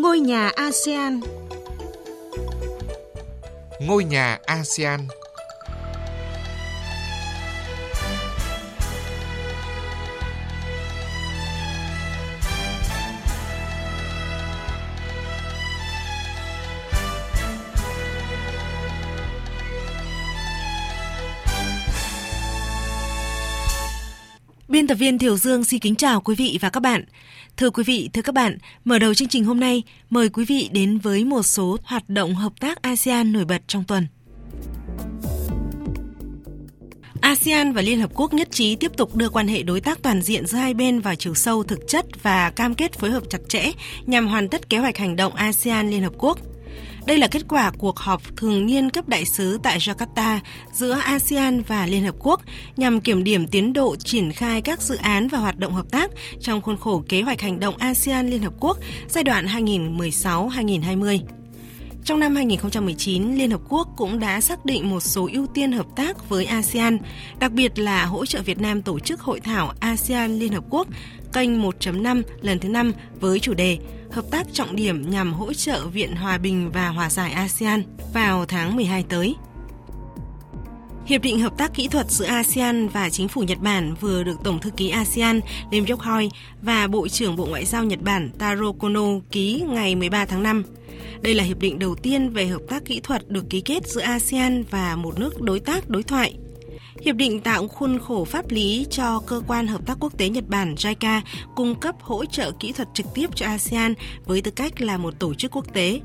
Ngôi nhà ASEAN Ngôi nhà ASEAN Biên tập viên Thiều Dương xin kính chào quý vị và các bạn. Thưa quý vị, thưa các bạn, mở đầu chương trình hôm nay, mời quý vị đến với một số hoạt động hợp tác ASEAN nổi bật trong tuần. ASEAN và Liên Hợp Quốc nhất trí tiếp tục đưa quan hệ đối tác toàn diện giữa hai bên vào chiều sâu thực chất và cam kết phối hợp chặt chẽ nhằm hoàn tất kế hoạch hành động ASEAN Liên Hợp Quốc – đây là kết quả cuộc họp thường niên cấp đại sứ tại Jakarta giữa ASEAN và Liên Hợp Quốc nhằm kiểm điểm tiến độ triển khai các dự án và hoạt động hợp tác trong khuôn khổ kế hoạch hành động ASEAN Liên Hợp Quốc giai đoạn 2016-2020. Trong năm 2019, Liên Hợp Quốc cũng đã xác định một số ưu tiên hợp tác với ASEAN, đặc biệt là hỗ trợ Việt Nam tổ chức hội thảo ASEAN Liên Hợp Quốc kênh 1.5 lần thứ 5 với chủ đề Hợp tác trọng điểm nhằm hỗ trợ Viện Hòa bình và Hòa giải ASEAN vào tháng 12 tới. Hiệp định hợp tác kỹ thuật giữa ASEAN và chính phủ Nhật Bản vừa được Tổng thư ký ASEAN Lim Yok Hoi và Bộ trưởng Bộ Ngoại giao Nhật Bản Taro Kono ký ngày 13 tháng 5. Đây là hiệp định đầu tiên về hợp tác kỹ thuật được ký kết giữa ASEAN và một nước đối tác đối thoại. Hiệp định tạo khuôn khổ pháp lý cho cơ quan hợp tác quốc tế Nhật Bản JICA cung cấp hỗ trợ kỹ thuật trực tiếp cho ASEAN với tư cách là một tổ chức quốc tế.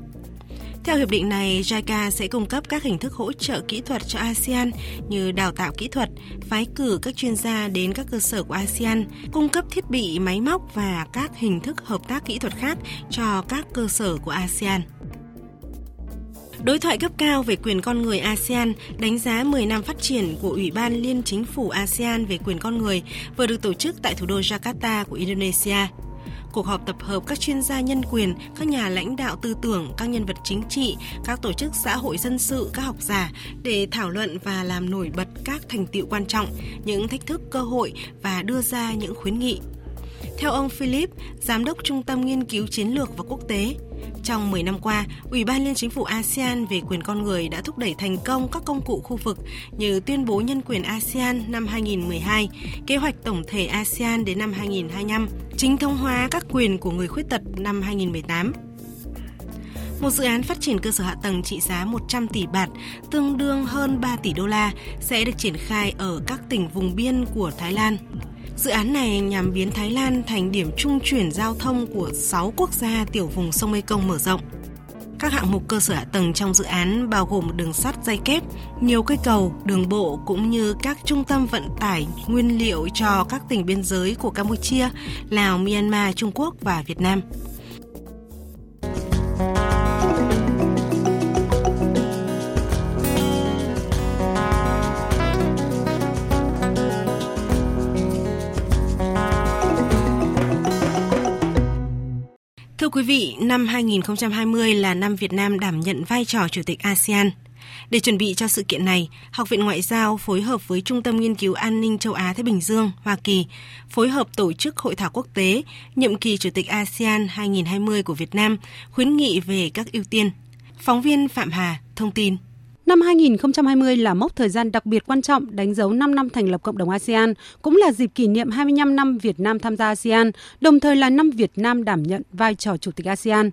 Theo hiệp định này, JICA sẽ cung cấp các hình thức hỗ trợ kỹ thuật cho ASEAN như đào tạo kỹ thuật, phái cử các chuyên gia đến các cơ sở của ASEAN, cung cấp thiết bị, máy móc và các hình thức hợp tác kỹ thuật khác cho các cơ sở của ASEAN. Đối thoại cấp cao về quyền con người ASEAN đánh giá 10 năm phát triển của Ủy ban Liên Chính phủ ASEAN về quyền con người vừa được tổ chức tại thủ đô Jakarta của Indonesia. Cuộc họp tập hợp các chuyên gia nhân quyền, các nhà lãnh đạo tư tưởng, các nhân vật chính trị, các tổ chức xã hội dân sự, các học giả để thảo luận và làm nổi bật các thành tiệu quan trọng, những thách thức, cơ hội và đưa ra những khuyến nghị. Theo ông Philip, Giám đốc Trung tâm Nghiên cứu Chiến lược và Quốc tế, trong 10 năm qua, Ủy ban Liên Chính phủ ASEAN về quyền con người đã thúc đẩy thành công các công cụ khu vực như tuyên bố nhân quyền ASEAN năm 2012, kế hoạch tổng thể ASEAN đến năm 2025, chính thống hóa các quyền của người khuyết tật năm 2018. Một dự án phát triển cơ sở hạ tầng trị giá 100 tỷ bạt, tương đương hơn 3 tỷ đô la, sẽ được triển khai ở các tỉnh vùng biên của Thái Lan. Dự án này nhằm biến Thái Lan thành điểm trung chuyển giao thông của 6 quốc gia tiểu vùng sông Mekong mở rộng. Các hạng mục cơ sở hạ tầng trong dự án bao gồm một đường sắt dây kép, nhiều cây cầu, đường bộ cũng như các trung tâm vận tải nguyên liệu cho các tỉnh biên giới của Campuchia, Lào, Myanmar, Trung Quốc và Việt Nam. Quý vị, năm 2020 là năm Việt Nam đảm nhận vai trò Chủ tịch ASEAN. Để chuẩn bị cho sự kiện này, Học viện Ngoại giao phối hợp với Trung tâm Nghiên cứu An ninh châu Á Thái Bình Dương, Hoa Kỳ, phối hợp tổ chức hội thảo quốc tế nhiệm kỳ Chủ tịch ASEAN 2020 của Việt Nam, khuyến nghị về các ưu tiên. Phóng viên Phạm Hà thông tin. Năm 2020 là mốc thời gian đặc biệt quan trọng đánh dấu 5 năm thành lập cộng đồng ASEAN, cũng là dịp kỷ niệm 25 năm Việt Nam tham gia ASEAN, đồng thời là năm Việt Nam đảm nhận vai trò chủ tịch ASEAN.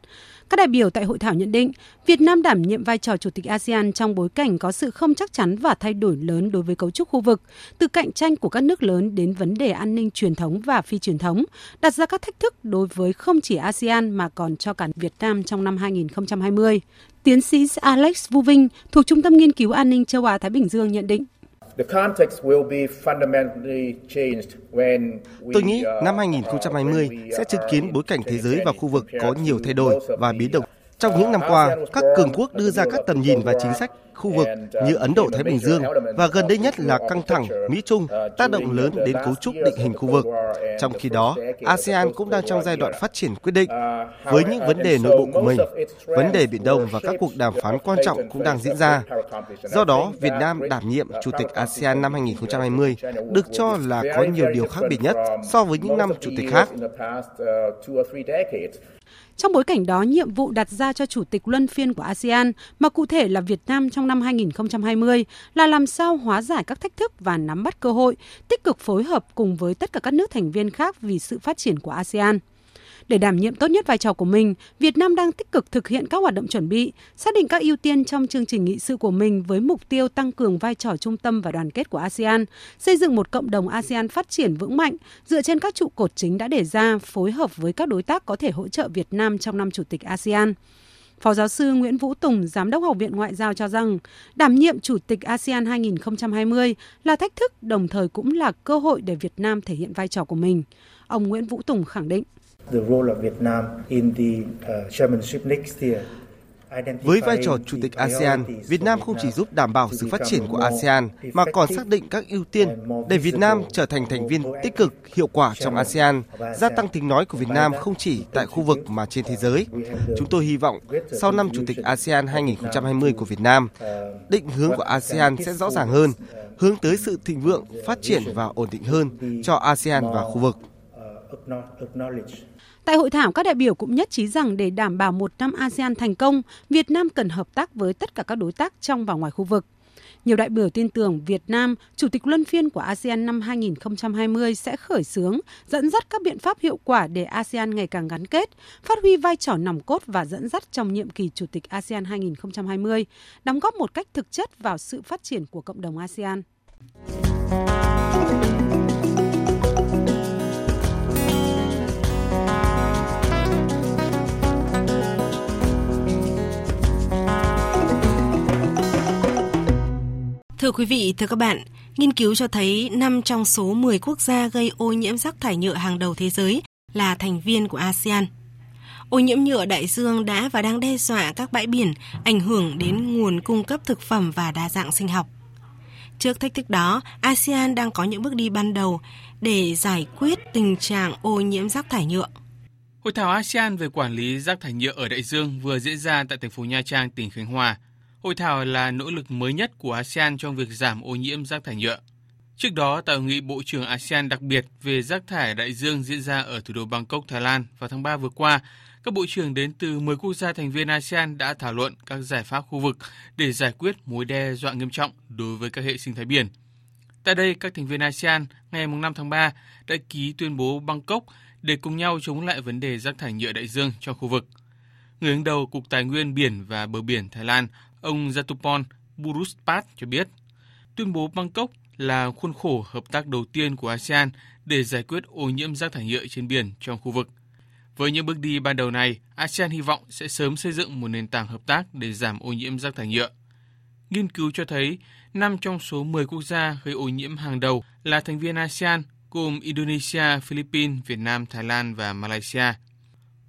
Các đại biểu tại hội thảo nhận định, Việt Nam đảm nhiệm vai trò chủ tịch ASEAN trong bối cảnh có sự không chắc chắn và thay đổi lớn đối với cấu trúc khu vực, từ cạnh tranh của các nước lớn đến vấn đề an ninh truyền thống và phi truyền thống, đặt ra các thách thức đối với không chỉ ASEAN mà còn cho cả Việt Nam trong năm 2020. Tiến sĩ Alex Vu Vinh thuộc Trung tâm Nghiên cứu An ninh châu Á Thái Bình Dương nhận định. Tôi nghĩ uh, năm 2020 sẽ chứng kiến bối cảnh thế giới và khu vực có nhiều thay đổi và biến động. Trong những năm qua, các cường quốc đưa ra các tầm nhìn và chính sách khu vực như Ấn Độ Thái Bình Dương và gần đây nhất là căng thẳng Mỹ Trung tác động lớn đến cấu trúc định hình khu vực. Trong khi đó, ASEAN cũng đang trong giai đoạn phát triển quyết định với những vấn đề nội bộ của mình. Vấn đề Biển Đông và các cuộc đàm phán quan trọng cũng đang diễn ra. Do đó, Việt Nam đảm nhiệm Chủ tịch ASEAN năm 2020 được cho là có nhiều điều khác biệt nhất so với những năm chủ tịch khác. Trong bối cảnh đó, nhiệm vụ đặt ra cho chủ tịch luân phiên của ASEAN, mà cụ thể là Việt Nam trong năm 2020, là làm sao hóa giải các thách thức và nắm bắt cơ hội, tích cực phối hợp cùng với tất cả các nước thành viên khác vì sự phát triển của ASEAN. Để đảm nhiệm tốt nhất vai trò của mình, Việt Nam đang tích cực thực hiện các hoạt động chuẩn bị, xác định các ưu tiên trong chương trình nghị sự của mình với mục tiêu tăng cường vai trò trung tâm và đoàn kết của ASEAN, xây dựng một cộng đồng ASEAN phát triển vững mạnh dựa trên các trụ cột chính đã đề ra, phối hợp với các đối tác có thể hỗ trợ Việt Nam trong năm chủ tịch ASEAN. Phó giáo sư Nguyễn Vũ Tùng, Giám đốc Học viện Ngoại giao cho rằng, đảm nhiệm Chủ tịch ASEAN 2020 là thách thức đồng thời cũng là cơ hội để Việt Nam thể hiện vai trò của mình. Ông Nguyễn Vũ Tùng khẳng định. Với vai trò Chủ tịch ASEAN, Việt Nam không chỉ giúp đảm bảo sự phát triển của ASEAN mà còn xác định các ưu tiên để Việt Nam trở thành thành viên tích cực, hiệu quả trong ASEAN, gia tăng tiếng nói của Việt Nam không chỉ tại khu vực mà trên thế giới. Chúng tôi hy vọng sau năm Chủ tịch ASEAN 2020 của Việt Nam, định hướng của ASEAN sẽ rõ ràng hơn, hướng tới sự thịnh vượng, phát triển và ổn định hơn cho ASEAN và khu vực. Tại hội thảo, các đại biểu cũng nhất trí rằng để đảm bảo một năm ASEAN thành công, Việt Nam cần hợp tác với tất cả các đối tác trong và ngoài khu vực. Nhiều đại biểu tin tưởng Việt Nam, Chủ tịch luân phiên của ASEAN năm 2020 sẽ khởi xướng, dẫn dắt các biện pháp hiệu quả để ASEAN ngày càng gắn kết, phát huy vai trò nòng cốt và dẫn dắt trong nhiệm kỳ Chủ tịch ASEAN 2020, đóng góp một cách thực chất vào sự phát triển của cộng đồng ASEAN. Thưa quý vị, thưa các bạn, nghiên cứu cho thấy 5 trong số 10 quốc gia gây ô nhiễm rác thải nhựa hàng đầu thế giới là thành viên của ASEAN. Ô nhiễm nhựa đại dương đã và đang đe dọa các bãi biển, ảnh hưởng đến nguồn cung cấp thực phẩm và đa dạng sinh học. Trước thách thức đó, ASEAN đang có những bước đi ban đầu để giải quyết tình trạng ô nhiễm rác thải nhựa. Hội thảo ASEAN về quản lý rác thải nhựa ở đại dương vừa diễn ra tại thành phố Nha Trang, tỉnh Khánh Hòa – Hội thảo là nỗ lực mới nhất của ASEAN trong việc giảm ô nhiễm rác thải nhựa. Trước đó, tại hội nghị Bộ trưởng ASEAN đặc biệt về rác thải đại dương diễn ra ở thủ đô Bangkok, Thái Lan vào tháng 3 vừa qua, các bộ trưởng đến từ 10 quốc gia thành viên ASEAN đã thảo luận các giải pháp khu vực để giải quyết mối đe dọa nghiêm trọng đối với các hệ sinh thái biển. Tại đây, các thành viên ASEAN ngày 5 tháng 3 đã ký tuyên bố Bangkok để cùng nhau chống lại vấn đề rác thải nhựa đại dương trong khu vực. Người đứng đầu Cục Tài nguyên Biển và Bờ Biển Thái Lan, Ông Jatupon Buruspat cho biết, tuyên bố Bangkok là khuôn khổ hợp tác đầu tiên của ASEAN để giải quyết ô nhiễm rác thải nhựa trên biển trong khu vực. Với những bước đi ban đầu này, ASEAN hy vọng sẽ sớm xây dựng một nền tảng hợp tác để giảm ô nhiễm rác thải nhựa. Nghiên cứu cho thấy, 5 trong số 10 quốc gia gây ô nhiễm hàng đầu là thành viên ASEAN gồm Indonesia, Philippines, Việt Nam, Thái Lan và Malaysia.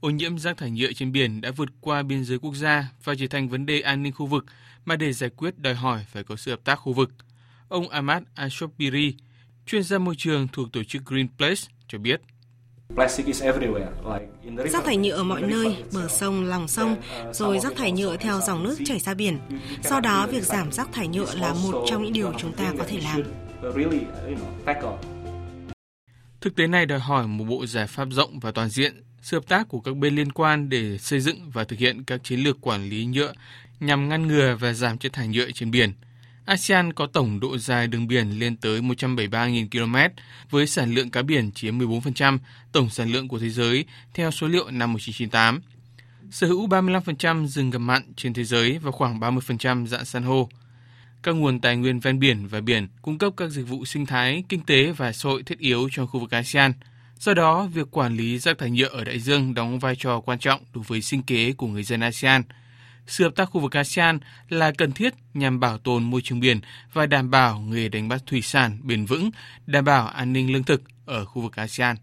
Ô nhiễm rác thải nhựa trên biển đã vượt qua biên giới quốc gia và trở thành vấn đề an ninh khu vực mà để giải quyết đòi hỏi phải có sự hợp tác khu vực. Ông Ahmad Ashopiri, chuyên gia môi trường thuộc tổ chức Green Place, cho biết. Rác thải nhựa ở mọi nơi, bờ sông, lòng sông, rồi rác thải nhựa theo dòng nước chảy ra biển. Do đó, việc giảm rác thải nhựa là một trong những điều chúng ta có thể làm. Thực tế này đòi hỏi một bộ giải pháp rộng và toàn diện, sự hợp tác của các bên liên quan để xây dựng và thực hiện các chiến lược quản lý nhựa nhằm ngăn ngừa và giảm chất thải nhựa trên biển. ASEAN có tổng độ dài đường biển lên tới 173.000 km với sản lượng cá biển chiếm 14% tổng sản lượng của thế giới theo số liệu năm 1998. Sở hữu 35% rừng ngập mặn trên thế giới và khoảng 30% dạng san hô. Các nguồn tài nguyên ven biển và biển cung cấp các dịch vụ sinh thái, kinh tế và xã hội thiết yếu cho khu vực ASEAN – Do đó, việc quản lý rác thải nhựa ở đại dương đóng vai trò quan trọng đối với sinh kế của người dân ASEAN. Sự hợp tác khu vực ASEAN là cần thiết nhằm bảo tồn môi trường biển và đảm bảo nghề đánh bắt thủy sản bền vững, đảm bảo an ninh lương thực ở khu vực ASEAN.